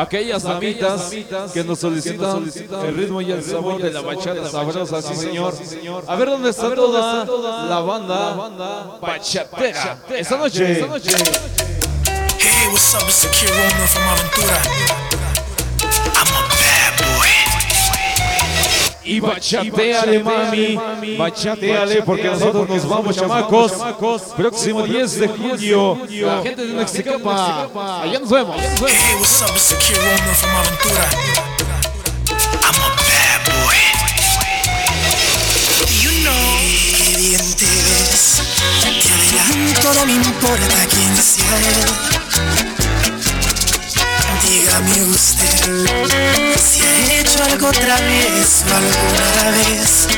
aquellas amitas que nos solicitan el ritmo y el sabor de la bachata sabrosa, sí señor. A ver dónde está toda la banda bachatera esta noche. Hey, what's up? It's from Aventura. Y bachateale, mami, bachateale, porque nosotros nos vamos, chamacos. Próximo 10 de julio, la gente de Mexicapa. Allá nos vemos. Hey, what's up? It's the Kid Roman from Aventura. I'm a bad boy. You know. Qué bien te ves. Te adelanto, no me importa quién sea él. Dígame usted hecho algo otra vez o alguna vez.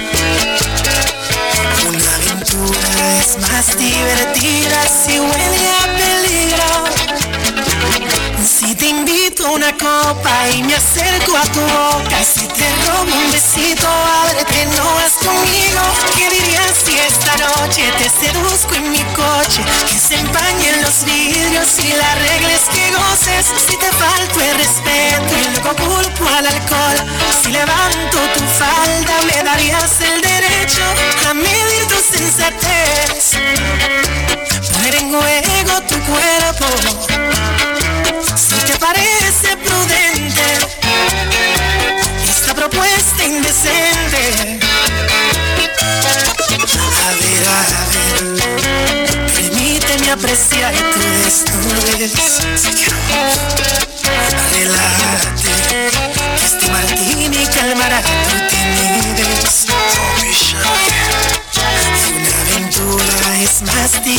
Una aventura es más divertida si huele a peligro. Si te invito a una copa y me acerco a tu boca, si te robo un besito, ábrete, no vas conmigo. ¿Qué dirías si esta noche te seduzco en mi coche? Que se empañen los vidrios y la regla es que goces. Si te falto el respeto culpo al alcohol, si levanto tu falda, me darías el derecho a medir tu sensatez. Poner en juego tu cuerpo si te parece prudente esta propuesta indecente. A ver, a ver, permíteme apreciar tu desnudez.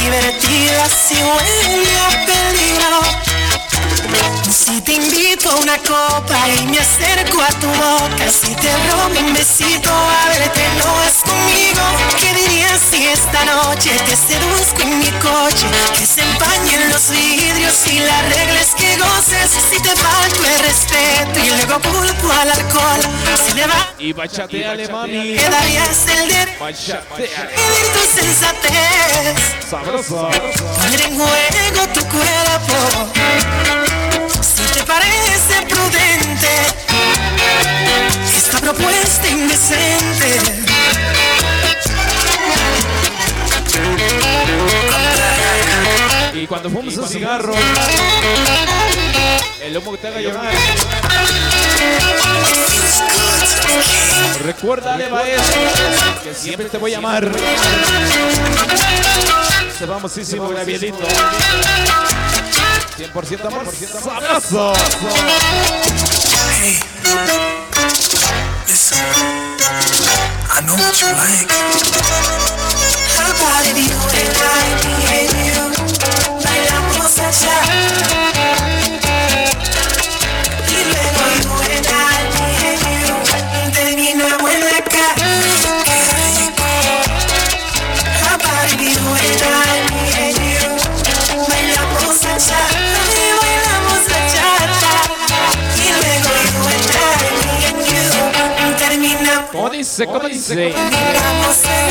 Divertida si huele a peligro. Si te invito a una copa y me acerco a tu boca, si te robo un besito, ábrete, no vas conmigo. ¿Qué dirías si esta noche te seduzco en mi coche? Que se empañen los vidrios y la regla es que goces. Si te falto el respeto y luego culpo al alcohol, si le va Y bachateale, mami, me darías el bachatea. medir tu sensatez. Sabroso. Poner en juego tu cuando fumes un cigarro, el humo que te haga llevar. Recuérdale, maestro, que siempre te voy a amar. Se famosísimo Gabrielito. 100% amor, 100% sabroso. Hey, comecei, comecei.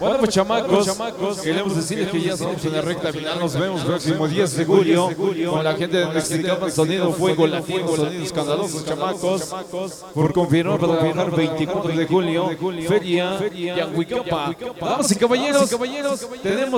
Bueno, pues chamacos, queremos decirles que ya estamos en la recta final. Nos vemos próximo 10 de julio con la gente de Mexicapan Sonido Fuego Latino, Sonido Escandalosos, chamacos. Por confirmar para trabajar 24 de julio, Feria Yanhuicapa. Damas y caballeros, tenemos